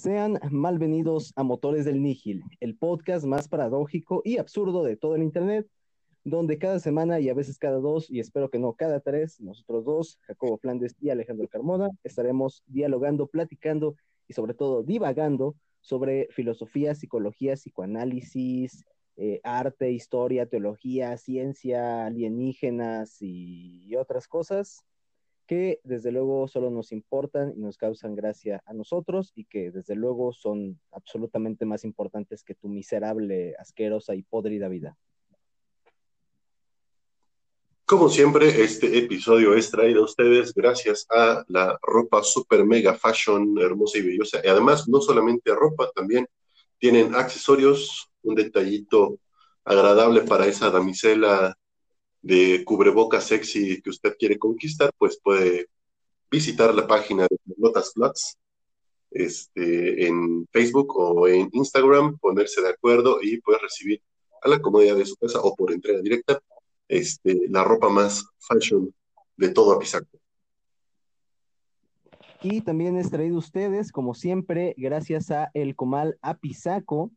Sean malvenidos a Motores del Nígil, el podcast más paradójico y absurdo de todo el Internet, donde cada semana y a veces cada dos, y espero que no cada tres, nosotros dos, Jacobo Flandes y Alejandro Carmona, estaremos dialogando, platicando y sobre todo divagando sobre filosofía, psicología, psicoanálisis, eh, arte, historia, teología, ciencia, alienígenas y otras cosas que desde luego solo nos importan y nos causan gracia a nosotros y que desde luego son absolutamente más importantes que tu miserable, asquerosa y podrida vida. Como siempre, este episodio es traído a ustedes gracias a la ropa super mega fashion, hermosa y bellosa. Y además, no solamente ropa, también tienen accesorios, un detallito agradable para esa damisela de cubreboca sexy que usted quiere conquistar, pues puede visitar la página de Notas Flats este, en Facebook o en Instagram, ponerse de acuerdo y puede recibir a la comodidad de su casa o por entrega directa este, la ropa más fashion de todo Apizaco. Y también es traído ustedes, como siempre, gracias a El Comal Apizaco,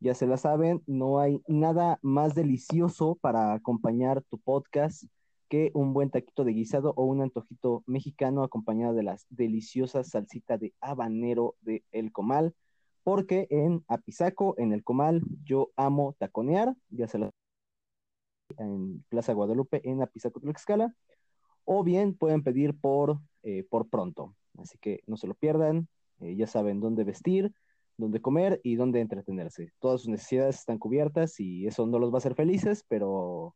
ya se la saben, no hay nada más delicioso para acompañar tu podcast que un buen taquito de guisado o un antojito mexicano acompañado de las deliciosas salsita de habanero de El Comal, porque en Apizaco, en El Comal, yo amo taconear, ya se la en Plaza Guadalupe, en Apizaco Tlaxcala, o bien pueden pedir por, eh, por pronto. Así que no se lo pierdan, eh, ya saben dónde vestir, dónde comer y dónde entretenerse. Todas sus necesidades están cubiertas y eso no los va a hacer felices, pero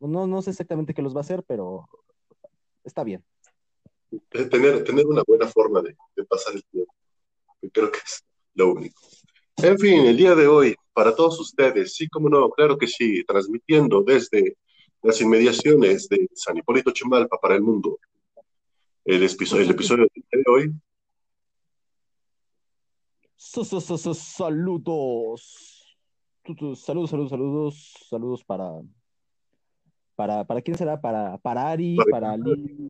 no, no sé exactamente qué los va a hacer, pero está bien. Tener, tener una buena forma de, pasar el tiempo. Creo que es lo único. En fin, el día de hoy, para todos ustedes, sí, como no, claro que sí, transmitiendo desde las inmediaciones de San Hipólito Chimalpa para el mundo. El, el episodio de hoy Saludos. Saludos, saludos, saludos. Saludos para. ¿Para, para quién será? Para, para Ari, para, Ali.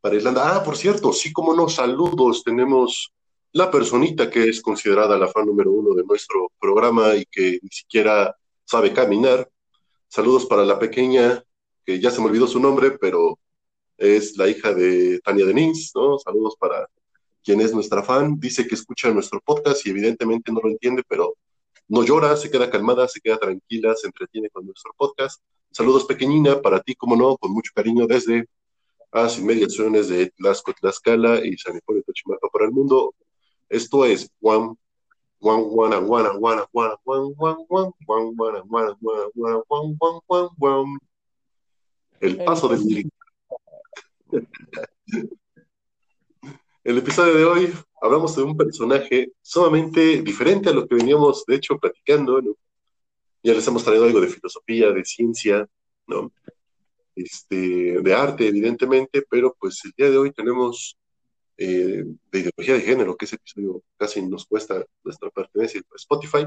Para Irlanda. Ah, por cierto, sí, como no, saludos. Tenemos la personita que es considerada la fan número uno de nuestro programa y que ni siquiera sabe caminar. Saludos para la pequeña, que ya se me olvidó su nombre, pero es la hija de Tania Denise, ¿no? Saludos para quien es nuestra fan, dice que escucha nuestro podcast y evidentemente no lo entiende, pero no llora, se queda calmada, se queda tranquila, se entretiene con nuestro podcast. Saludos pequeñina para ti, como no, con mucho cariño desde las inmediaciones de Tlaxco, Tlaxcala y San Hipólito Chimalpa para el mundo. Esto es Juan Juan Juan Juan Juan Juan Juan Juan Juan Juan Juan Juan Juan Juan Juan Juan El paso del el episodio de hoy hablamos de un personaje sumamente diferente a lo que veníamos, de hecho, platicando, ¿no? Ya les hemos traído algo de filosofía, de ciencia, ¿no? Este, de arte, evidentemente, pero pues el día de hoy tenemos eh, de ideología de género, que ese episodio casi nos cuesta nuestra pertenencia a Spotify.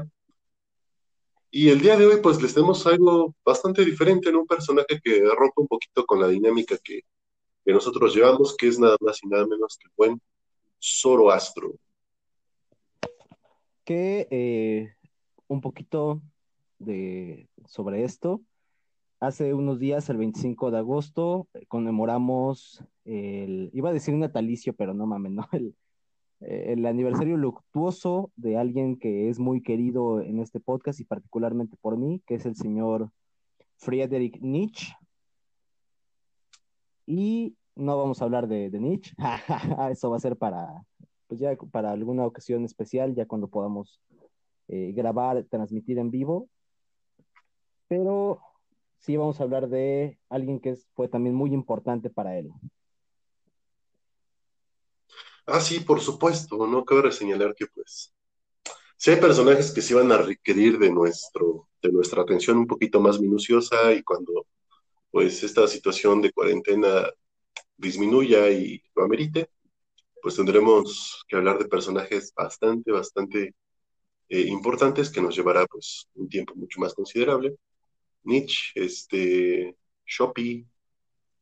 Y el día de hoy, pues les tenemos algo bastante diferente, en Un personaje que rompe un poquito con la dinámica que nosotros llevamos, que es nada más y nada menos que el buen Zoroastro. Que eh, un poquito de, sobre esto. Hace unos días, el 25 de agosto, conmemoramos el, iba a decir natalicio, pero no mames, ¿no? El, el aniversario luctuoso de alguien que es muy querido en este podcast y particularmente por mí, que es el señor Friedrich Nietzsche. Y no vamos a hablar de, Nietzsche. Eso va a ser para, pues ya para alguna ocasión especial, ya cuando podamos eh, grabar, transmitir en vivo. Pero sí vamos a hablar de alguien que fue también muy importante para él. Ah, sí, por supuesto, no cabe señalar que pues si hay personajes que se van a requerir de nuestro, de nuestra atención un poquito más minuciosa y cuando pues esta situación de cuarentena disminuya y lo amerite, pues tendremos que hablar de personajes bastante, bastante eh, importantes que nos llevará pues un tiempo mucho más considerable. Nietzsche, este, Shopee,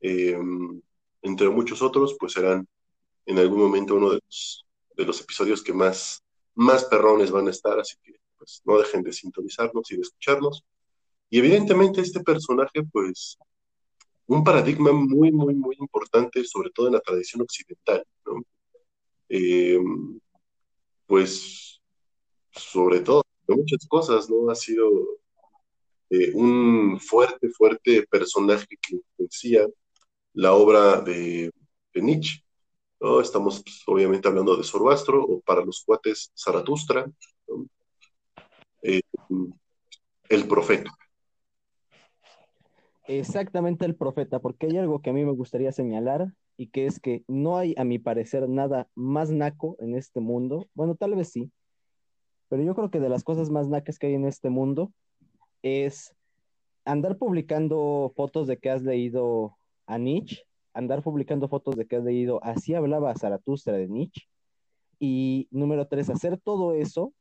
em, entre muchos otros, pues serán en algún momento uno de los de los episodios que más, más perrones van a estar, así que pues no dejen de sintonizarnos y de escucharnos. Y evidentemente este personaje, pues, un paradigma muy, muy, muy importante, sobre todo en la tradición occidental, ¿no? Eh, pues, sobre todo, muchas cosas, ¿no? Ha sido eh, un fuerte, fuerte personaje que influencia la obra de, Nietzsche. ¿no? Estamos pues, obviamente hablando de Zoroastro o para los cuates Zaratustra, eh, el profeta. Exactamente el profeta, porque hay algo que a mí me gustaría señalar y que es que no hay, a mi parecer, nada más naco en este mundo. Bueno, tal vez sí, pero yo creo que de las cosas más nacas que hay en este mundo es andar publicando fotos de que has leído a Nietzsche, andar publicando fotos de que has leído Así hablaba Zaratustra de Nietzsche. Y número tres, hacer todo eso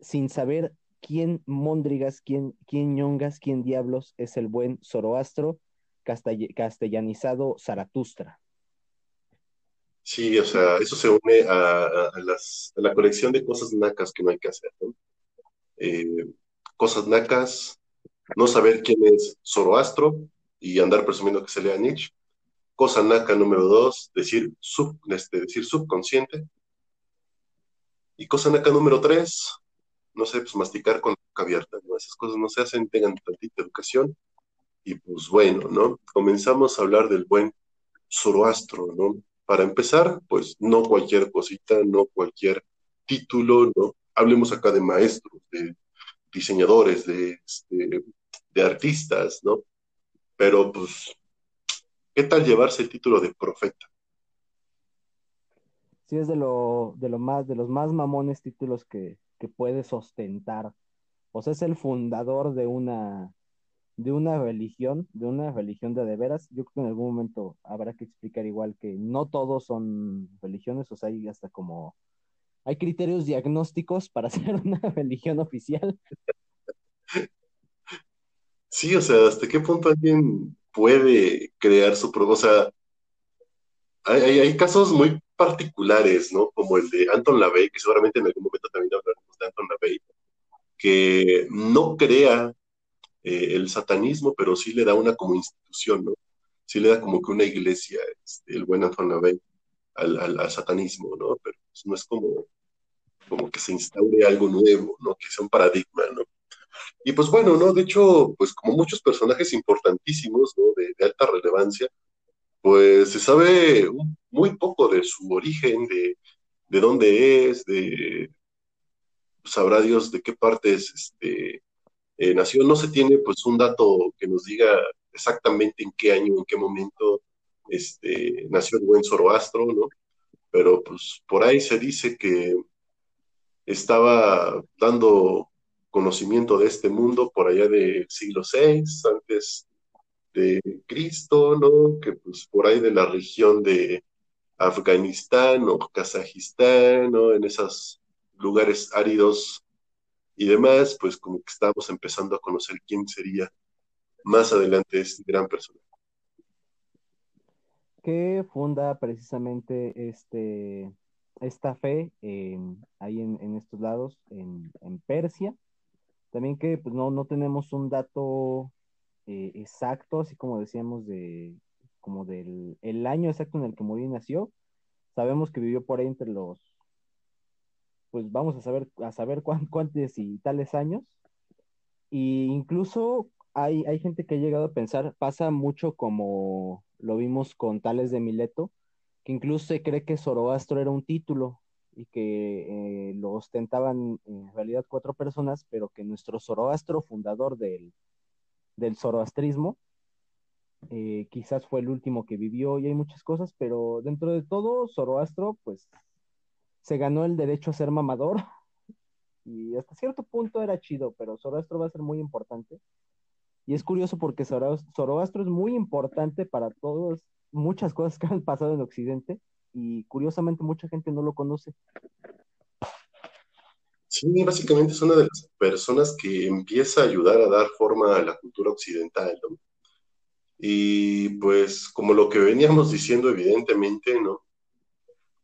sin saber quién Mondrigas, quién, quién ñongas, quién diablos es el buen Zoroastro castellanizado Zaratustra. Sí, o sea, eso se une a, la colección de cosas nacas que no hay que hacer. Eh, cosas nacas, no saber quién es Zoroastro y andar presumiendo que se lea Nietzsche. Cosa naca número dos, decir, sub, este, decir subconsciente. Y cosa naca número tres, no sé, pues masticar con la boca abierta, ¿no? Esas cosas no se hacen, tengan tantita educación. Y pues bueno, ¿no? Comenzamos a hablar del buen Zoroastro, ¿no? Para empezar, pues no cualquier cosita, no cualquier título, ¿no? Hablemos acá de maestros, de diseñadores, de, este, de artistas, ¿no? Pero pues, ¿qué tal llevarse el título de profeta? Sí, es de lo, de lo más, de los más mamones títulos que, que puede ostentar. O sea, es el fundador de una, de una religión, de una religión de de veras. Yo creo que en algún momento habrá que explicar igual que no todos son religiones, o sea, hay hasta como, hay criterios diagnósticos para ser una religión oficial. Sí, o sea, ¿hasta qué punto alguien puede crear su propio, o sea, hay, hay, casos muy particulares, ¿no? Como el de Anton LaVey, que seguramente en algún momento también hablaremos de Anton LaVey, que no crea eh, el satanismo, pero sí le da una como institución, ¿no? Sí le da como que una iglesia, este, el buen Anton LaVey, al, al, satanismo, ¿no? Pero pues, no es como, como que se instaure algo nuevo, ¿no? Que sea un paradigma, ¿no? Y pues bueno, ¿no? De hecho, pues como muchos personajes importantísimos, ¿no? De, de alta relevancia, pues se sabe muy poco de su origen, de, de dónde es, de sabrá Dios de qué partes este, eh, nació. No se tiene pues un dato que nos diga exactamente en qué año, en qué momento este, nació el buen Zoroastro, ¿no? Pero pues por ahí se dice que estaba dando conocimiento de este mundo por allá del siglo VI, antes de Cristo, ¿no? Que pues por ahí de la región de Afganistán o Kazajistán, ¿no? En esos lugares áridos y demás, pues como que estamos empezando a conocer quién sería más adelante este gran personaje. Que funda precisamente este, esta fe ahí en, estos lados, en, Persia. También que pues, no, no tenemos un dato eh, exacto, así como decíamos, de como del el año exacto en el que Morí nació. Sabemos que vivió por ahí entre los, pues vamos a saber, a saber cuántos y tales años. Y incluso hay, hay gente que ha llegado a pensar, pasa mucho como lo vimos con Tales de Mileto, que incluso se cree que Zoroastro era un título y que eh, lo ostentaban en realidad cuatro personas, pero que nuestro Zoroastro, fundador del, del zoroastrismo. Eh, quizás fue el último que vivió y hay muchas cosas, pero dentro de todo, Zoroastro, pues, se ganó el derecho a ser mamador y hasta cierto punto era chido, pero Zoroastro va a ser muy importante. Y es curioso porque Zoroastro es muy importante para todos, muchas cosas que han pasado en Occidente y curiosamente mucha gente no lo conoce. Sí, básicamente es una de las personas que empieza a ayudar a dar forma a la cultura occidental, ¿no? Y pues como lo que veníamos diciendo, evidentemente, ¿no?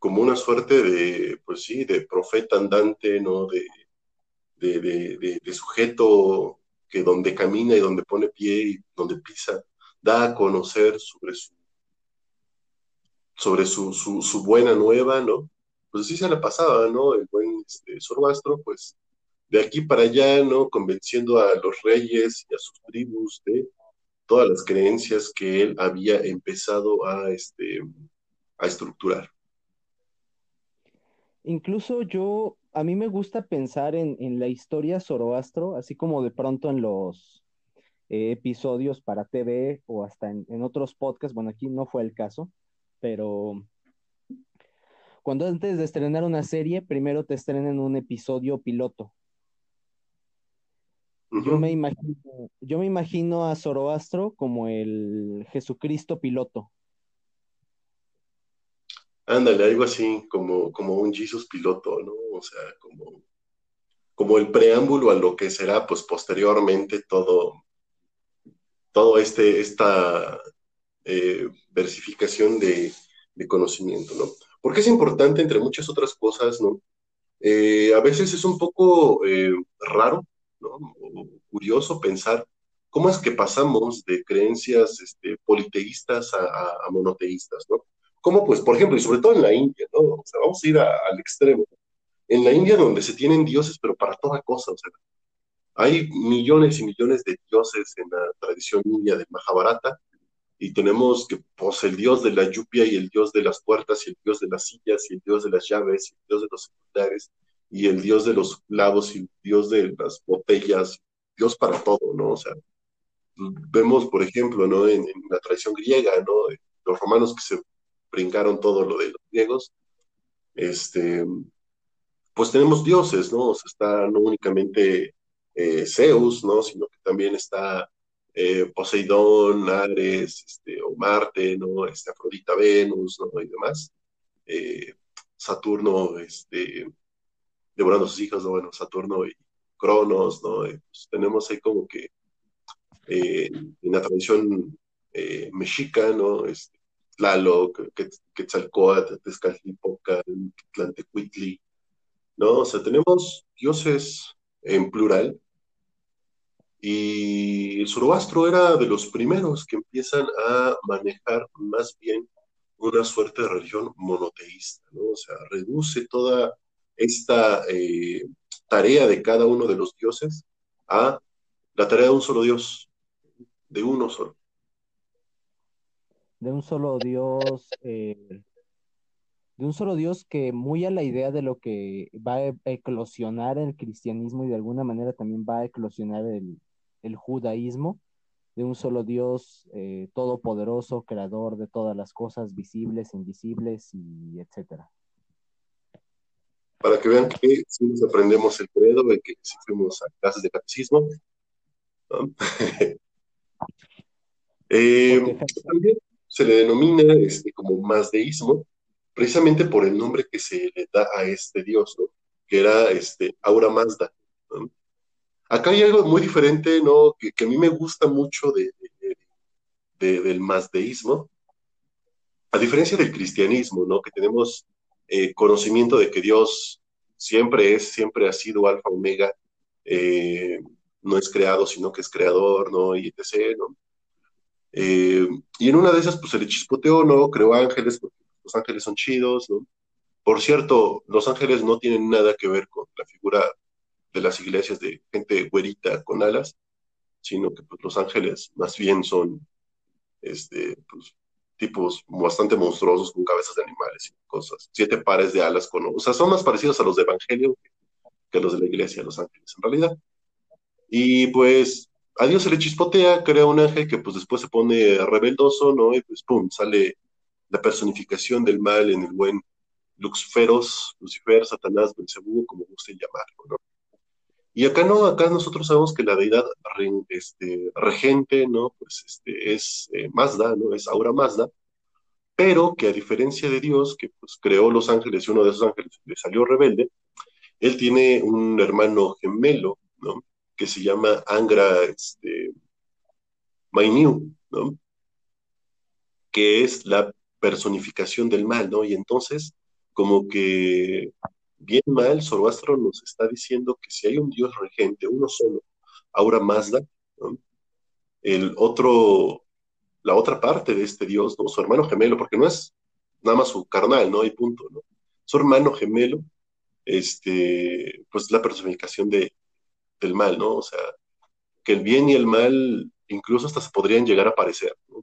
Como una suerte de, pues sí, de profeta andante, ¿no? De, de, de, sujeto que donde camina y donde pone pie y donde pisa, da a conocer sobre su, sobre su, su, buena nueva, ¿no? Pues así se la pasaba, ¿no? El buen este, pues de aquí para allá, ¿no? Convenciendo a los reyes y a sus tribus de todas las creencias que él había empezado a, este, a estructurar. Incluso yo, a mí me gusta pensar en, la historia Zoroastro, así como de pronto en los eh, episodios para TV o hasta en, en, otros podcasts, bueno, aquí no fue el caso, pero cuando antes de estrenar una serie, primero te estrenan un episodio piloto. Yo me imagino, yo me imagino a Zoroastro como el Jesucristo piloto. Ándale, algo así, como, como un Jesus piloto, ¿no? O sea, como, como el preámbulo a lo que será, pues, posteriormente todo, todo este, esta eh, versificación de, conocimiento, ¿no? Porque es importante, entre muchas otras cosas, ¿no? Eh, a veces es un poco eh, raro, ¿no? curioso pensar cómo es que pasamos de creencias este, politeístas a, monoteístas, ¿no? Como pues, por ejemplo, y sobre todo en la India, ¿no? O sea, vamos a ir al extremo. En la India donde se tienen dioses, pero para toda cosa, o sea, hay millones y millones de dioses en la tradición india del Mahabharata, y tenemos que, pues, el dios de la lluvia y el dios de las puertas y el dios de las sillas y el dios de las llaves y el dios de los seculares y el dios de los clavos y el dios de las botellas, dios para todo, ¿no? O sea, vemos, por ejemplo, ¿no? En, la tradición griega, ¿no? Los romanos que se brincaron todo lo de los griegos, este, pues tenemos dioses, ¿no? O sea, está no únicamente eh, Zeus, ¿no? Sino que también está eh, Poseidón, Ares, este, o Marte, ¿no? Este, Afrodita, Venus, ¿no? Y demás. Eh, Saturno, este, devorando a sus hijos, ¿no? Bueno, Saturno y Cronos, ¿no? Pues, tenemos ahí como que en la tradición mexica, ¿no? Este, Tlaloc, Quetzalcoatl, Tezcatlipoca, Tlantecuitli, ¿no? O sea, tenemos dioses en plural, y Zoroastro era de los primeros que empiezan a manejar más bien una suerte de religión monoteísta, ¿no? O sea, reduce toda esta eh, tarea de cada uno de los dioses a la tarea de un solo Dios, de uno solo. De un solo Dios, eh, de un solo Dios que muy a la idea de lo que va a eclosionar el cristianismo y de alguna manera también va a eclosionar el, el judaísmo, de un solo Dios eh, todopoderoso, creador de todas las cosas visibles, invisibles y etcétera. Para que vean que si nos aprendemos el credo y que si fuimos a clases de catecismo. Eh, también se le denomina este, como masdeísmo, precisamente por el nombre que se le da a este dios, que era este, Aura Mazda. Acá hay algo muy diferente, ¿no? Que, a mí me gusta mucho de, del masdeísmo, a diferencia del cristianismo, ¿no? Que tenemos eh, conocimiento de que Dios siempre es, siempre ha sido alfa, omega, eh, no es creado, sino que es creador, ¿no? Y etc., ¿no? Eh, y en una de esas, pues se le chispoteó, ¿no? Creó ángeles, porque los ángeles son chidos, ¿no? Por cierto, los ángeles no tienen nada que ver con la figura de las iglesias de gente güerita con alas, sino que pues, los ángeles más bien son este, pues, tipos bastante monstruosos con cabezas de animales y cosas. Siete pares de alas con... O sea, son más parecidos a los de Evangelio que, a los de la iglesia de los ángeles, en realidad. Y pues a Dios se le chispotea, crea un ángel que pues después se pone rebeldoso, ¿no? Y pues pum, sale la personificación del mal en el buen Luxferos, Lucifer, Satanás, Belcebú, como gusten llamarlo, ¿no? Y acá no, acá nosotros sabemos que la deidad este, regente, ¿no? Pues este, es eh, Mazda, ¿no? Es Aura Mazda, pero que a diferencia de Dios, que pues creó los ángeles y uno de esos ángeles le salió rebelde, él tiene un hermano gemelo, ¿no? Que se llama Angra, este, ¿no? Que es la personificación del mal, ¿no? Y entonces como que bien mal, Zoroastro nos está diciendo que si hay un Dios regente, uno solo, Aura Mazda, el otro, la otra parte de este Dios, ¿no? su hermano gemelo, porque no es nada más su carnal, ¿no? hay punto, ¿no? Su hermano gemelo, este, pues la personificación de, del mal, ¿no? O sea, que el bien y el mal incluso hasta se podrían llegar a parecer, ¿no?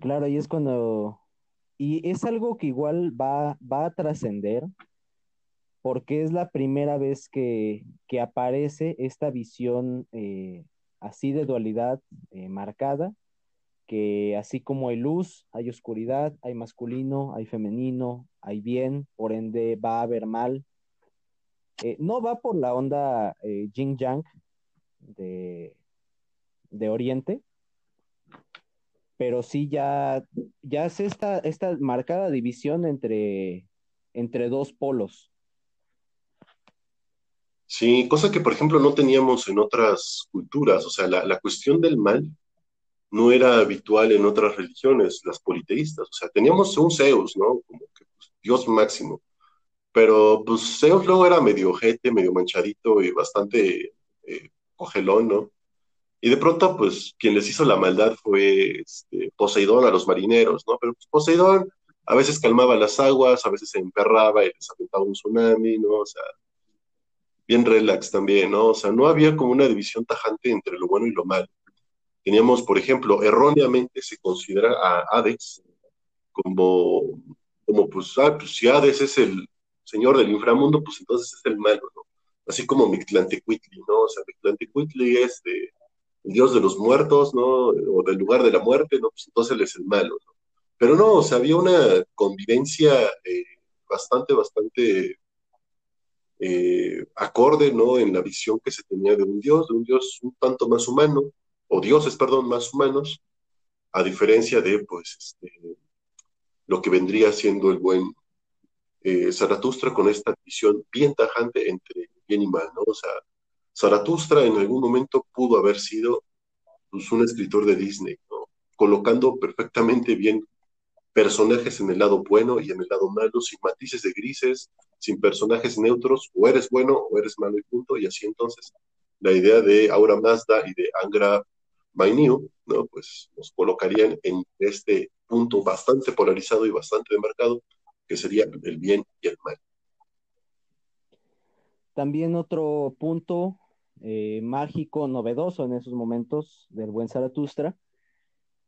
Claro, y es cuando y es algo que igual va, va a trascender porque es la primera vez que, aparece esta visión eh, así de dualidad eh, marcada, que así como hay luz, hay oscuridad, hay masculino, hay femenino, hay bien, por ende va a haber mal. Eh, no va por la onda Jing Yang de, de Oriente, pero sí ya, ya es esta, esta marcada división entre, entre dos polos. Sí, cosa que por ejemplo no teníamos en otras culturas, o sea, la, cuestión del mal no era habitual en otras religiones, las politeístas, o sea, teníamos un Zeus, ¿no? Como que pues, Dios máximo, pero pues Zeus luego era medio ojete, medio manchadito y bastante eh, ¿no? Y de pronto, pues, quien les hizo la maldad fue este, Poseidón a los marineros, ¿no? Pero pues, Poseidón a veces calmaba las aguas, a veces se emperraba y les aventaba un tsunami, ¿no? O sea, bien relax también, ¿no? O sea, no había como una división tajante entre lo bueno y lo malo. Teníamos, por ejemplo, erróneamente se considera a Hades como, como pues, ah, pues si Hades es el señor del inframundo, pues entonces es el malo, ¿no? Así como Mictlantecuhtli, ¿no? O sea, Mictlantecuhtli es de el dios de los muertos, ¿no? O del lugar de la muerte, ¿no? Pues entonces él es el malo, ¿no? Pero no, o sea, había una convivencia eh, bastante, bastante eh, acorde, ¿no? En la visión que se tenía de un dios, de un dios un tanto más humano, o dioses, perdón, más humanos, a diferencia de, pues, este, lo que vendría siendo el buen eh, Zaratustra con esta visión bien tajante entre bien y mal, ¿no? O sea, Zaratustra en algún momento pudo haber sido pues, un escritor de Disney, colocando perfectamente bien personajes en el lado bueno y en el lado malo, sin matices de grises, sin personajes neutros, o eres bueno o eres malo y punto, y así entonces la idea de Aura Mazda y de Angra Mainyu, ¿no? pues nos colocarían en este punto bastante polarizado y bastante demarcado, que sería el bien y el mal. También otro punto eh, mágico, novedoso en esos momentos del buen Zaratustra,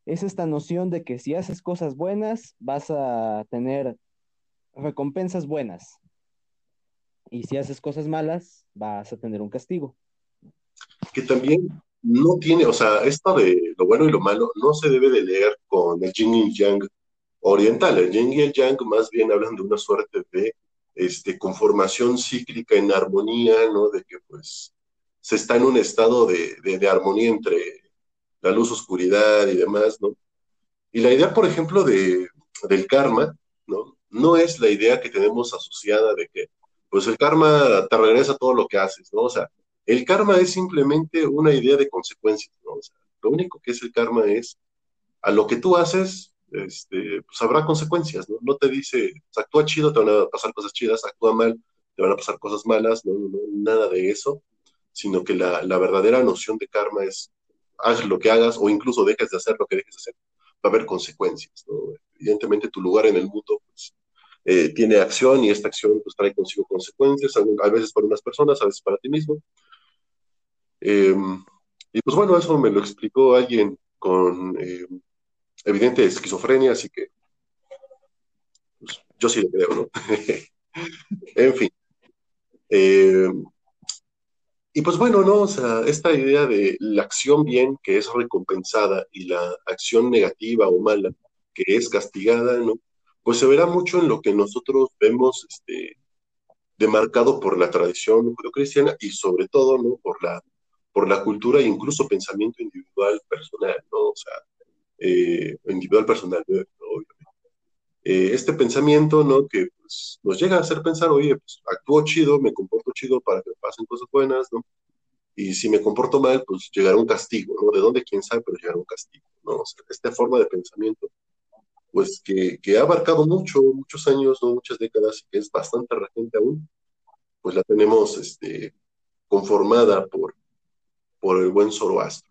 es esta noción de que si haces cosas buenas, vas a tener recompensas buenas. Y si haces cosas malas, vas a tener un castigo. Que también no tiene, o sea, esto de lo bueno y lo malo no se debe de leer con el yin y yang oriental. El yin y el yang más bien hablan de una suerte de este, conformación cíclica en armonía, ¿no? De que pues se está en un estado de, de, armonía entre la luz, oscuridad y demás, ¿no? Y la idea, por ejemplo, de, del karma, ¿no? No es la idea que tenemos asociada de que, pues el karma te regresa todo lo que haces, ¿no? O sea, el karma es simplemente una idea de consecuencias, lo único que es el karma es a lo que tú haces, este, pues habrá consecuencias, ¿no? No te dice, pues, actúa chido, te van a pasar cosas chidas, actúa mal, te van a pasar cosas malas, no, no nada de eso sino que la, verdadera noción de karma es haz lo que hagas o incluso dejes de hacer lo que dejes de hacer, va a haber consecuencias. Evidentemente tu lugar en el mundo pues, eh, tiene acción y esta acción pues, trae consigo consecuencias, a veces para unas personas, a veces para ti mismo. Em, y pues bueno, eso me lo explicó alguien con em, evidente esquizofrenia, así que pues, yo sí lo creo, ¿no? en fin. Em, y pues bueno, ¿no? O sea, esta idea de la acción bien que es recompensada y la acción negativa o mala que es castigada, ¿no? Pues se verá mucho en lo que nosotros vemos este, demarcado por la tradición judio-cristiana y sobre todo, ¿no? Por la, por la cultura e incluso pensamiento individual personal, ¿no? O sea, eh, individual personal, obviamente. Eh, este pensamiento, ¿no? Que pues, nos llega a hacer pensar, oye, pues actúo chido, me comporto chido para que me pasen cosas buenas, ¿no? Y si me comporto mal, pues llegará un castigo, ¿no? De dónde, quién sabe, pero llegará un castigo, ¿no? esta forma de pensamiento pues que, que, ha abarcado mucho, muchos años, ¿no? muchas décadas, que es bastante reciente aún, pues la tenemos este, conformada por, por el buen Zoroastro.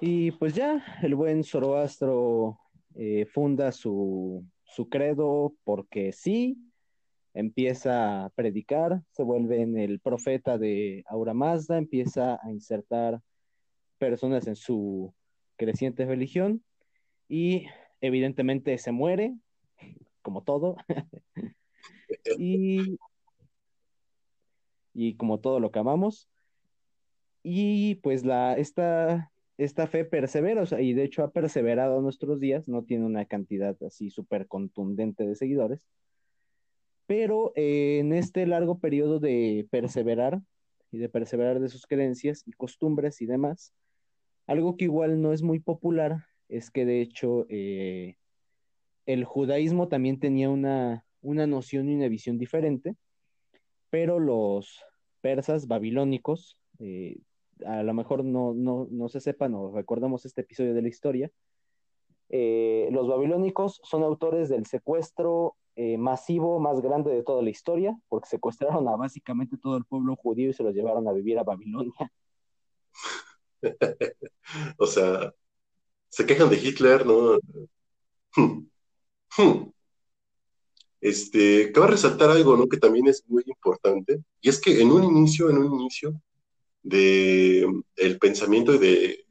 Y pues ya el buen Zoroastro eh, funda su, su credo porque sí, empieza a predicar, se vuelve en el profeta de Aura Mazda, empieza a insertar personas en su creciente religión y evidentemente se muere, como todo, y, y como todo lo que amamos. Y pues la, esta, esta fe persevera, y de hecho ha perseverado a nuestros días, no tiene una cantidad así súper contundente de seguidores, pero eh, en este largo periodo de perseverar y de perseverar de sus creencias y costumbres y demás, algo que igual no es muy popular es que de hecho eh, el judaísmo también tenía una, una noción y una visión diferente, pero los persas babilónicos, eh, a lo mejor no, no, no, se sepan o recordamos este episodio de la historia, los babilónicos son autores del secuestro eh, masivo más grande de toda la historia, porque secuestraron a básicamente todo el pueblo judío y se los llevaron a vivir a Babilonia. o sea, se quejan de Hitler, ¿no? Hmm. Hmm. Este, cabe resaltar algo, ¿no? Que también es muy importante, y es que en un inicio, en un inicio de el pensamiento y de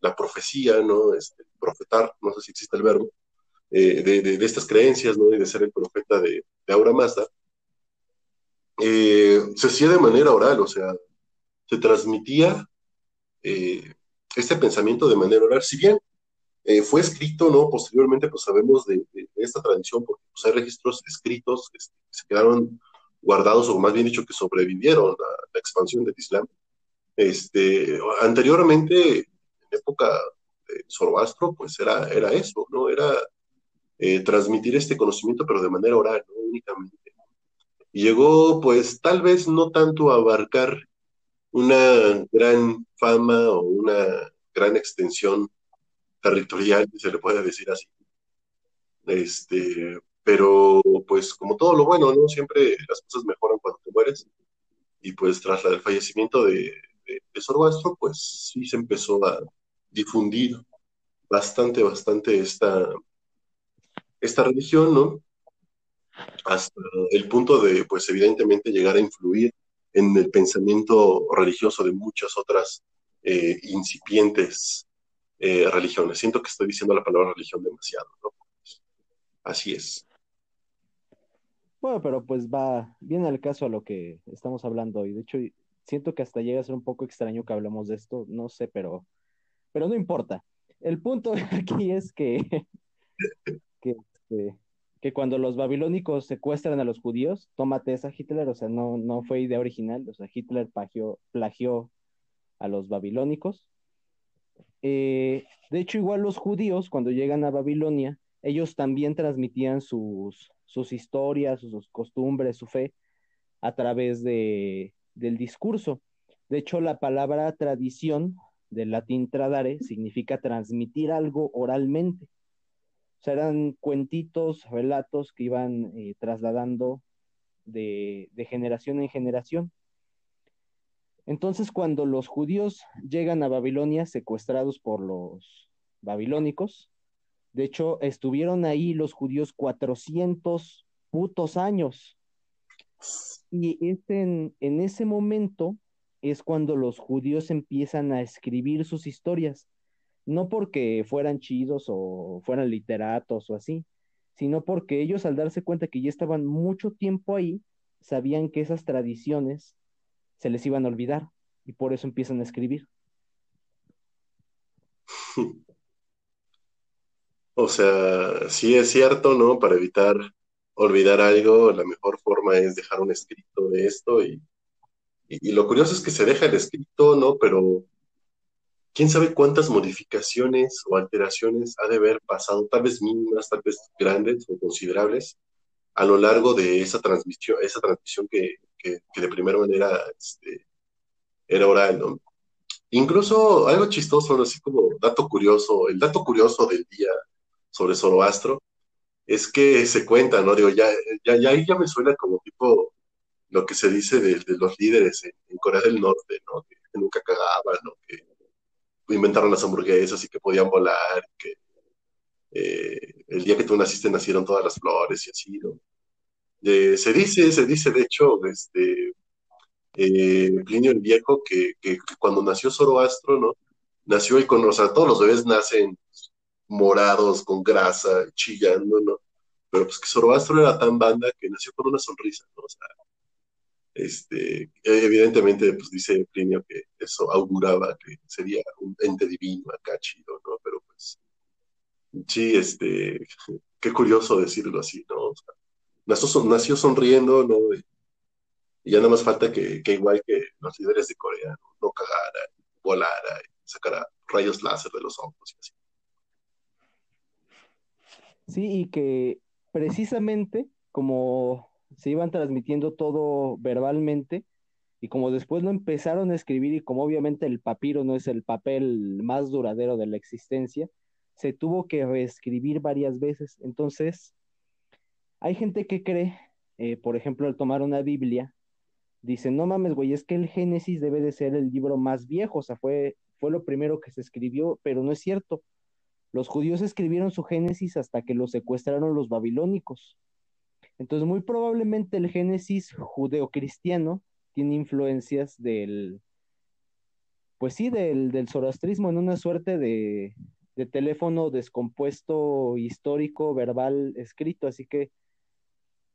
la profecía, ¿no? Este, profetar, no sé si existe el verbo, eh, de, estas creencias, ¿no? Y de ser el profeta de, Aura Mazda, eh, se hacía de manera oral, o sea, se transmitía eh, este pensamiento de manera oral, si bien fue escrito, ¿no? Posteriormente, pues sabemos de, esta tradición, porque pues, hay registros escritos este, que se quedaron guardados, o más bien dicho, que sobrevivieron a la expansión del Islam. Este, anteriormente, en época de Zoroastro, pues era, era eso, ¿no? Era eh, transmitir este conocimiento, pero de manera oral, ¿no? únicamente. Llegó, pues, tal vez no tanto a abarcar una gran fama o una gran extensión territorial, se le puede decir así. Este, pero, pues, como todo lo bueno, ¿no? Siempre las cosas mejoran cuando te mueres. Y pues, tras el fallecimiento de, de, de pues sí se empezó a difundir bastante, bastante esta, esta religión, ¿no? Hasta el punto de, pues evidentemente, llegar a influir en el pensamiento religioso de muchas otras eh, incipientes eh, religiones. Siento que estoy diciendo la palabra religión demasiado, ¿no? Así es. Bueno, pero pues va bien al caso a lo que estamos hablando hoy. De hecho, siento que hasta llega a ser un poco extraño que hablemos de esto, no sé, pero, pero no importa. El punto aquí es que este, que, cuando los babilónicos secuestran a los judíos, tómate esa Hitler, o sea, no, no fue idea original, o sea, Hitler plagió, a los babilónicos. Eh, de hecho, igual los judíos, cuando llegan a Babilonia, ellos también transmitían sus, sus historias, sus costumbres, su fe a través de, del discurso. De hecho, la palabra tradición del latín tradare significa transmitir algo oralmente eran cuentitos, relatos que iban eh, trasladando de, generación en generación. Entonces, cuando los judíos llegan a Babilonia secuestrados por los babilónicos, de hecho, estuvieron ahí los judíos 400 putos años. Y en, en ese momento es cuando los judíos empiezan a escribir sus historias no porque fueran chidos o fueran literatos o así, sino porque ellos al darse cuenta que ya estaban mucho tiempo ahí, sabían que esas tradiciones se les iban a olvidar y por eso empiezan a escribir. O sea, sí es cierto, ¿no? Para evitar olvidar algo, la mejor forma es dejar un escrito de esto y, lo curioso es que se deja el escrito, ¿no? Pero quién sabe cuántas modificaciones o alteraciones ha de haber pasado, tal vez mínimas, tal vez grandes o considerables, a lo largo de esa transmisión, esa transmisión que, de primera manera este, era oral, ¿no? Incluso algo chistoso, así como dato curioso, el dato curioso del día sobre Zoroastro es que se cuenta, ¿no? Digo, ya, ya, ya ahí ya me suena como tipo lo que se dice de, de los líderes en, Corea del Norte, ¿no? Que, nunca cagaban, ¿no? Que inventaron las hamburguesas y que podían volar, que eh, el día que tú naciste nacieron todas las flores y así, ¿no? se dice, se dice, de hecho, este, Plinio el Viejo, que, que, cuando nació Zoroastro, ¿no? Nació y con, o todos los bebés nacen morados, con grasa, chillando, ¿no? Pero pues que Zoroastro era tan banda que nació con una sonrisa, ¿no? O sea, este, evidentemente, pues dice Plinio que eso auguraba que sería un ente divino acá chido, ¿no? Pero pues, sí, este, qué curioso decirlo así, ¿no? O sea, nació, sonriendo, ¿no? Y ya nada más falta que, igual que los líderes de Corea, no, cagara, volara, sacara rayos láser de los ojos y así. Sí, y que precisamente como se iban transmitiendo todo verbalmente, y como después lo empezaron a escribir, y como obviamente el papiro no es el papel más duradero de la existencia, se tuvo que reescribir varias veces. Entonces, hay gente que cree, eh, por ejemplo, al tomar una Biblia, dicen, no mames, güey, es que el Génesis debe de ser el libro más viejo, o sea, fue, fue lo primero que se escribió, pero no es cierto. Los judíos escribieron su Génesis hasta que lo secuestraron los babilónicos. Entonces, muy probablemente el Génesis judeocristiano tiene influencias del, pues sí, del, del zoroastrismo en una suerte de, de teléfono descompuesto histórico, verbal, escrito. Así que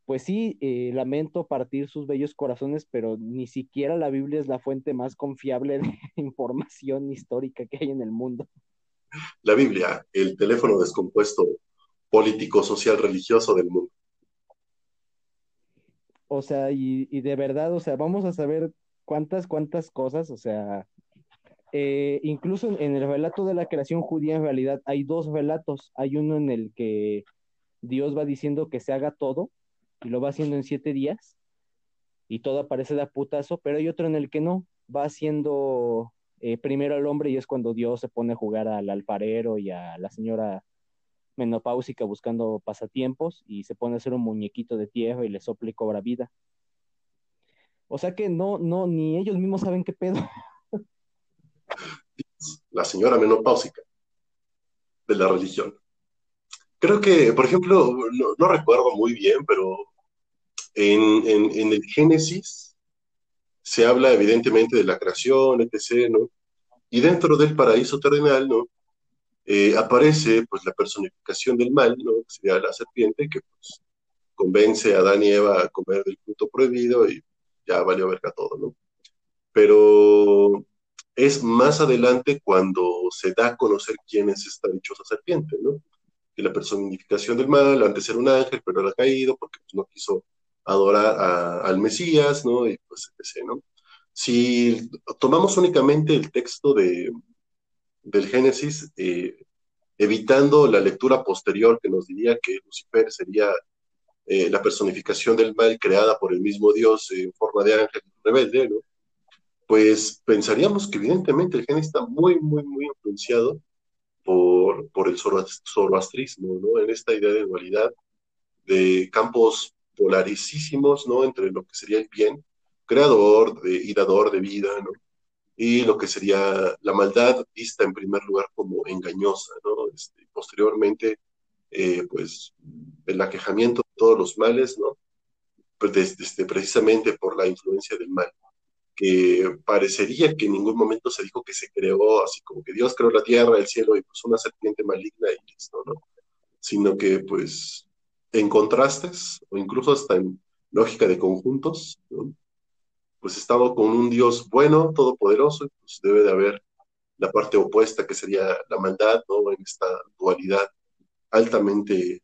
pues sí, eh, lamento partir sus bellos corazones, pero ni siquiera la Biblia es la fuente más confiable de información histórica que hay en el mundo. La Biblia, el teléfono descompuesto político, social, religioso del mundo. O sea, y, de verdad, o sea, vamos a saber cuántas, cuántas cosas, o sea, eh, incluso en el relato de la creación judía, en realidad hay dos relatos. Hay uno en el que Dios va diciendo que se haga todo, y lo va haciendo en siete días y todo aparece de putazo, pero hay otro en el que no, va haciendo eh, primero al hombre y es cuando Dios se pone a jugar al alfarero y a la señora menopáusica buscando pasatiempos y se pone a hacer un muñequito de tierra y le sopla y cobra vida. O sea que no, no, ni ellos mismos saben qué pedo. La señora menopáusica de la religión. Creo que, por ejemplo, no recuerdo muy bien, pero en, en, el Génesis se habla evidentemente de la creación, etc., ¿no? Y dentro del paraíso terrenal, ¿no? Eh, aparece pues la personificación del mal, ¿no? Que sería la serpiente que pues, convence a Adán y Eva a comer del fruto prohibido y ya valió verga todo, ¿no? Pero es más adelante cuando se da a conocer quién es esta dichosa serpiente, ¿no? Que la personificación del mal, antes era un ángel, pero era caído porque pues, no quiso adorar al Mesías, ¿no? Y pues, ¿no? Si tomamos únicamente el texto de, del Génesis, eh, evitando la lectura posterior que nos diría que Lucifer sería eh, la personificación del mal creada por el mismo Dios en forma de ángel rebelde, ¿no? Pues pensaríamos que evidentemente el Génesis está muy, muy, muy influenciado por, por el zoroastrismo, ¿no? En esta idea de dualidad de campos polarísimos, ¿no? Entre lo que sería el bien, creador de, y dador de vida, ¿no? Y lo que sería la maldad vista en primer lugar como engañosa, ¿no? Este, posteriormente, eh, pues, el aquejamiento de todos los males, ¿no? Pues desde, precisamente por la influencia del mal, que parecería que en ningún momento se dijo que se creó así como que Dios creó la tierra, el cielo y pues una serpiente maligna y listo, ¿no? Sino que pues en contrastes o incluso hasta en lógica de conjuntos, pues estado con un Dios bueno, todopoderoso, pues debe de haber la parte opuesta que sería la maldad, ¿no? En esta dualidad altamente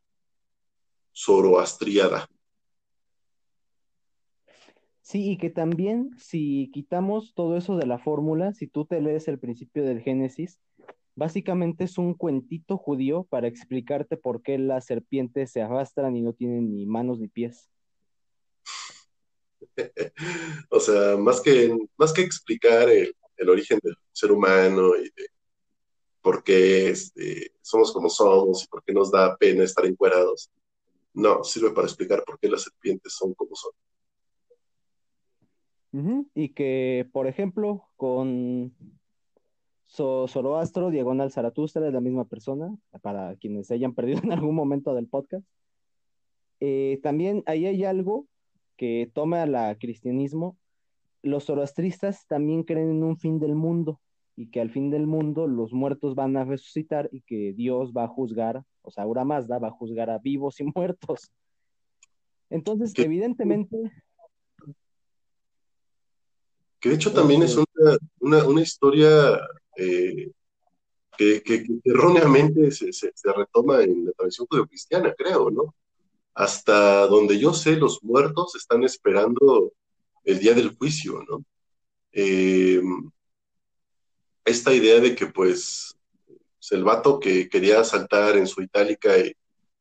zoroastriada. Sí, y que también si quitamos todo eso de la fórmula, si tú te lees el principio del Génesis, Básicamente es un cuentito judío para explicarte por qué las serpientes se arrastran y no tienen ni manos ni pies. o sea, más que, más que explicar el, el origen del ser humano y de por qué este, somos como somos y por qué nos da pena estar encuerados. No, sirve para explicar por qué las serpientes son como son. Y que, por ejemplo, con Zoroastro, Diagonal Zaratustra es la misma persona, para quienes se hayan perdido en algún momento del podcast. Eh, también ahí hay algo que toma al cristianismo. Los zoroastristas también creen en un fin del mundo y que al fin del mundo los muertos van a resucitar y que Dios va a juzgar, o sea, Aura Mazda va a juzgar a vivos y muertos. Entonces, evidentemente, que de hecho también es una, historia eh, que, erróneamente se, retoma en la tradición judeocristiana, creo, ¿no? Hasta donde yo sé, los muertos están esperando el día del juicio, ¿no? Eh, esta idea de que, pues, el vato que quería saltar en su itálica y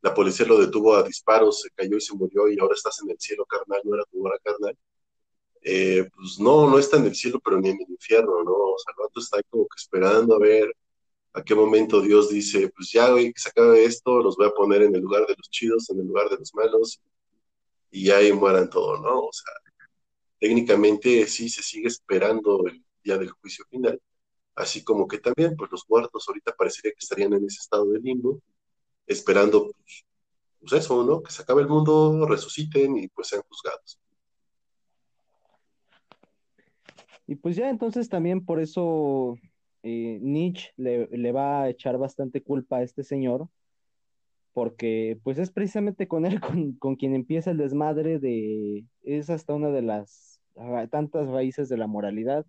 la policía lo detuvo a disparos, se cayó y se murió y ahora estás en el cielo, carnal, no era tu hora, carnal eh, pues no, no está en el cielo, pero ni en el infierno, ¿no? O sea, el vato está como que esperando a ver a qué momento Dios dice, pues ya, güey, que se acabe esto, los voy a poner en el lugar de los chidos, en el lugar de los malos, y ahí mueran todo, ¿no? O sea, técnicamente sí se sigue esperando el día del juicio final, así como que también, pues los muertos ahorita parecería que estarían en ese estado de limbo, esperando, pues, pues eso, ¿no? Que se acabe el mundo, resuciten y pues sean juzgados. Y pues ya entonces también por eso eh, Nietzsche le, va a echar bastante culpa a este señor, porque pues es precisamente con él con, quien empieza el desmadre de, es hasta una de las tantas raíces de la moralidad,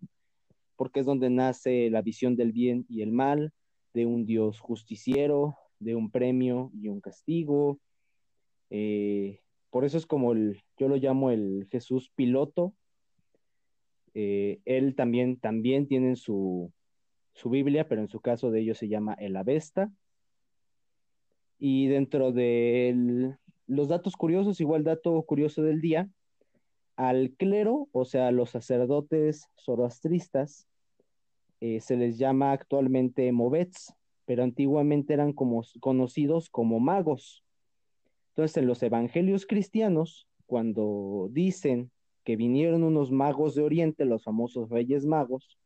porque es donde nace la visión del bien y el mal, de un Dios justiciero, de un premio y un castigo. Eh, por eso es como el, yo lo llamo el Jesús piloto, eh, él también, también tiene su, su Biblia, pero en su caso de ellos se llama el Avesta. Y dentro de los datos curiosos, igual dato curioso del día, al clero, o sea, los sacerdotes zoroastristas, eh, se les llama actualmente movets, pero antiguamente eran como, conocidos como magos. Entonces, en los evangelios cristianos, cuando dicen que vinieron unos magos de Oriente, los famosos Reyes Magos,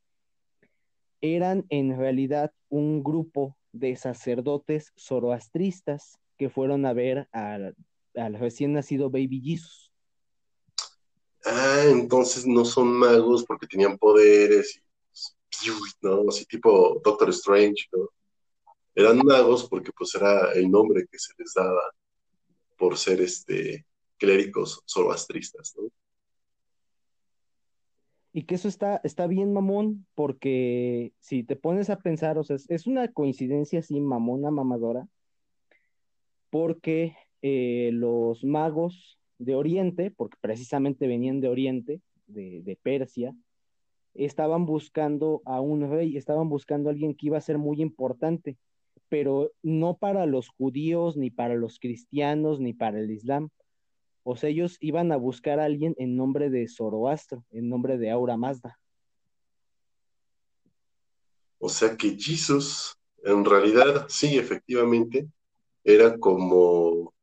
eran en realidad un grupo de sacerdotes zoroastristas que fueron a ver al, recién nacido Baby Jesus. Ah, entonces no son magos porque tenían poderes, ¿no? Así tipo Doctor Strange, ¿no? Eran magos porque pues era el nombre que se les daba por ser este clérigos zoroastristas, ¿no? Y que eso está, está bien mamón, porque si te pones a pensar, o sea, es, una coincidencia así mamona, mamadora, porque eh, los magos de Oriente, porque precisamente venían de Oriente, de, de, Persia, estaban buscando a un rey, estaban buscando a alguien que iba a ser muy importante, pero no para los judíos, ni para los cristianos, ni para el Islam, o sea, ellos iban a buscar a alguien en nombre de Zoroastro, en nombre de Aura Mazda. O sea que Jesús, en realidad, sí, efectivamente, era como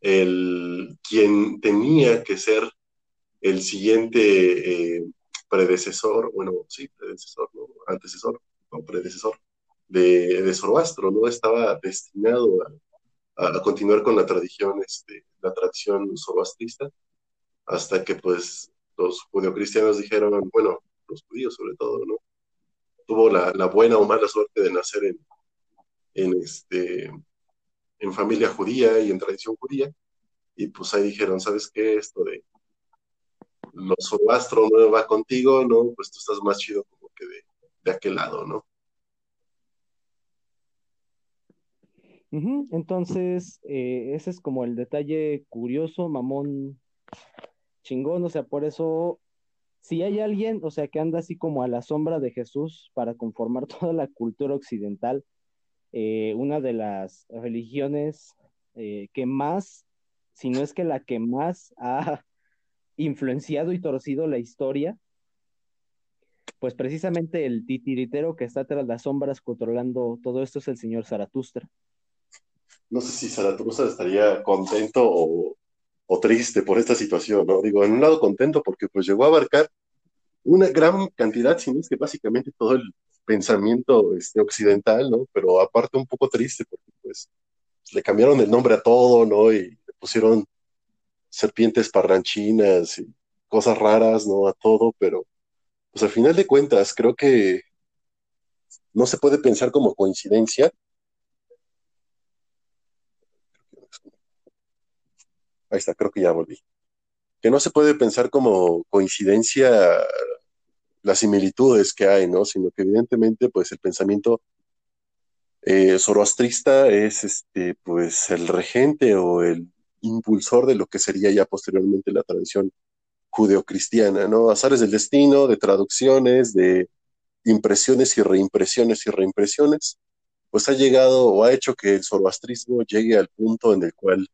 el quien tenía que ser el siguiente eh, predecesor, bueno, sí, predecesor, ¿no? antecesor, o predecesor de, de Zoroastro, ¿no? Estaba destinado a, a, continuar con la tradición, este, la tradición zoroastrista, hasta que pues los judeocristianos dijeron, bueno, los judíos sobre todo, ¿no? Tuvo la, buena o mala suerte de nacer en, este, en familia judía y en tradición judía, y pues ahí dijeron, ¿sabes qué? Esto de los zoroastro no va contigo, ¿no? Pues tú estás más chido como que de, de aquel lado, ¿no? Entonces, eh, ese es como el detalle curioso, mamón, chingón, o sea, por eso, si hay alguien, o sea, que anda así como a la sombra de Jesús para conformar toda la cultura occidental, eh, una de las religiones eh, que más, si no es que la que más ha influenciado y torcido la historia, pues precisamente el titiritero que está tras las sombras controlando todo esto es el señor Zaratustra. No sé si Zaratustra estaría contento o, o triste por esta situación, ¿no? Digo, en un lado contento porque pues llegó a abarcar una gran cantidad, si no es que básicamente todo el pensamiento este, occidental, ¿no? Pero aparte un poco triste porque pues le cambiaron el nombre a todo, ¿no? Y le pusieron serpientes parranchinas y cosas raras, ¿no? A todo, pero pues al final de cuentas creo que no se puede pensar como coincidencia. Ahí está, creo que ya volví. Que no se puede pensar como coincidencia las similitudes que hay, ¿no? Sino que evidentemente, pues el pensamiento eh, zoroastrista es, este, pues, el regente o el impulsor de lo que sería ya posteriormente la tradición judeocristiana, ¿no? Azares del destino, de traducciones, de impresiones y reimpresiones y reimpresiones, pues ha llegado o ha hecho que el zoroastrismo llegue al punto en el cual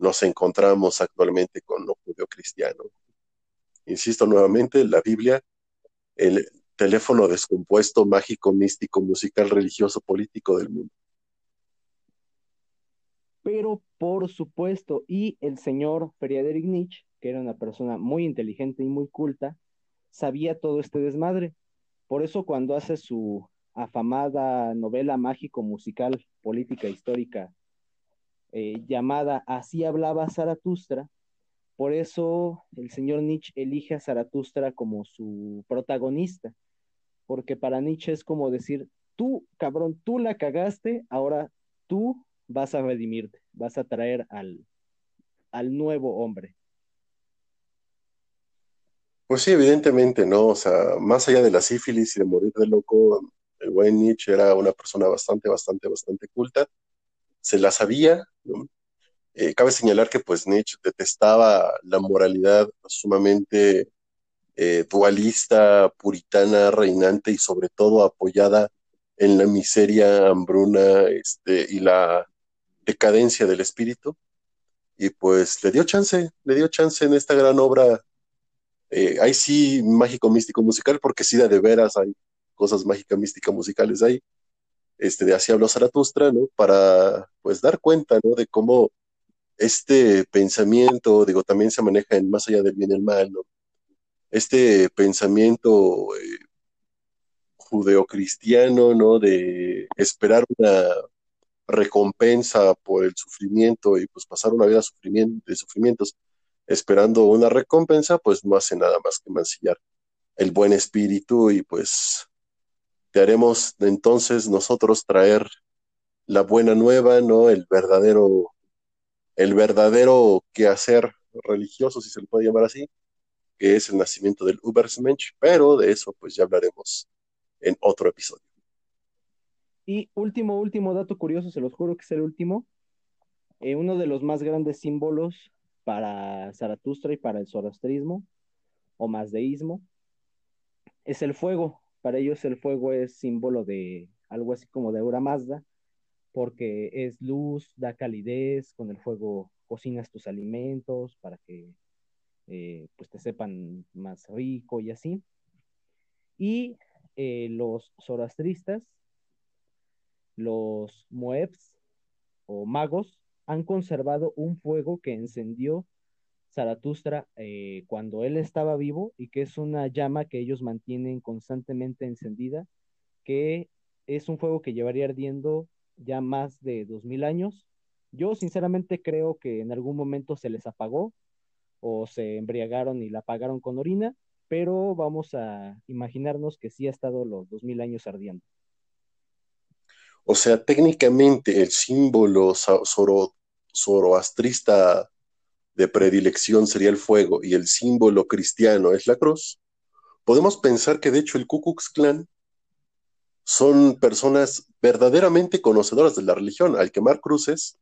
nos encontramos actualmente con lo judeocristiano. Insisto nuevamente, la Biblia el teléfono descompuesto, mágico, místico, musical, religioso, político del mundo. Pero por supuesto, y el señor Friedrich Nietzsche, que era una persona muy inteligente y muy culta, sabía todo este desmadre. Por eso cuando hace su afamada novela mágico musical política histórica eh, llamada Así hablaba Zaratustra, por eso el señor Nietzsche elige a Zaratustra como su protagonista, porque para Nietzsche es como decir, tú, cabrón, tú la cagaste, ahora tú vas a redimirte, vas a traer al, al nuevo hombre. Pues sí, evidentemente, ¿no? O sea, más allá de la sífilis y de morir de loco, el buen Nietzsche era una persona bastante, bastante, bastante culta. Se la sabía. Eh, cabe señalar que pues Nietzsche detestaba la moralidad sumamente eh, dualista, puritana, reinante y sobre todo apoyada en la miseria, hambruna este, y la decadencia del espíritu. Y pues le dio chance, le dio chance en esta gran obra. Eh, ahí sí, mágico, místico, musical, porque sí, de veras hay cosas mágicas, místicas, musicales ahí. Este, de así habló Zaratustra, ¿no? Para pues dar cuenta, ¿no? De cómo este pensamiento, digo, también se maneja en más allá del bien y el mal, ¿no? Este pensamiento eh, judeocristiano, ¿no? De esperar una recompensa por el sufrimiento y pues pasar una vida de sufrimientos esperando una recompensa, pues no hace nada más que mancillar el buen espíritu y pues te haremos entonces nosotros traer la buena nueva, ¿no? El verdadero el verdadero quehacer religioso, si se le puede llamar así, que es el nacimiento del Ubersmensch, pero de eso pues ya hablaremos en otro episodio. Y último, último dato curioso, se los juro que es el último. Eh, uno de los más grandes símbolos para Zaratustra y para el zoroastrismo o mazdeísmo es el fuego. Para ellos el fuego es símbolo de algo así como de Aura Mazda, porque es luz, da calidez, con el fuego cocinas tus alimentos para que eh, pues te sepan más rico y así. Y eh, los zoroastristas, los moebs o magos, han conservado un fuego que encendió Zaratustra eh, cuando él estaba vivo y que es una llama que ellos mantienen constantemente encendida, que es un fuego que llevaría ardiendo ya más de dos mil años. Yo sinceramente creo que en algún momento se les apagó o se embriagaron y la apagaron con orina, pero vamos a imaginarnos que sí ha estado los dos mil años ardiendo. O sea, técnicamente el símbolo zoroastrista de predilección sería el fuego y el símbolo cristiano es la cruz. Podemos pensar que de hecho el Ku Klux Klan son personas verdaderamente conocedoras de la religión. Al quemar cruces,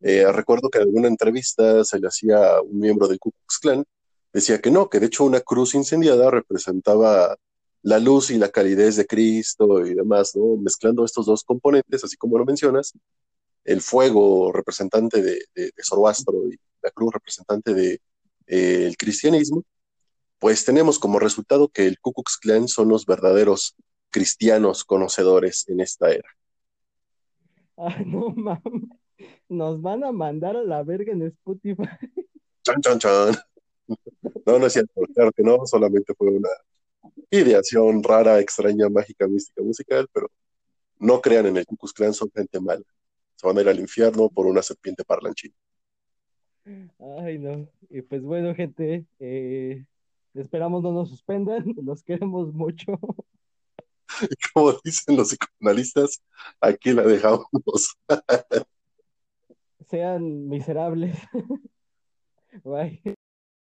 eh, recuerdo que en alguna entrevista se le hacía un miembro del Ku Klux Klan, decía que no, que de hecho una cruz incendiada representaba la luz y la calidez de Cristo y demás, ¿no? Mezclando estos dos componentes, así como lo mencionas, el fuego representante de, de, Zoroastro y la cruz representante del de, eh, cristianismo, pues tenemos como resultado que el Ku Klux Klan son los verdaderos cristianos conocedores en esta era. Ay, no mames. Nos van a mandar a la verga en Spotify. Chan, chan, chan. No, no es cierto, claro que no, solamente fue una ideación rara, extraña, mágica, mística, musical, pero no crean en el Ku Klux Klan, son gente mala. Se van a ir al infierno por una serpiente parlanchina. Ay, no. Y pues bueno, gente, eh, esperamos no nos suspendan, los queremos mucho. Como dicen los psicoanalistas, aquí la dejamos. Sean miserables. Bye.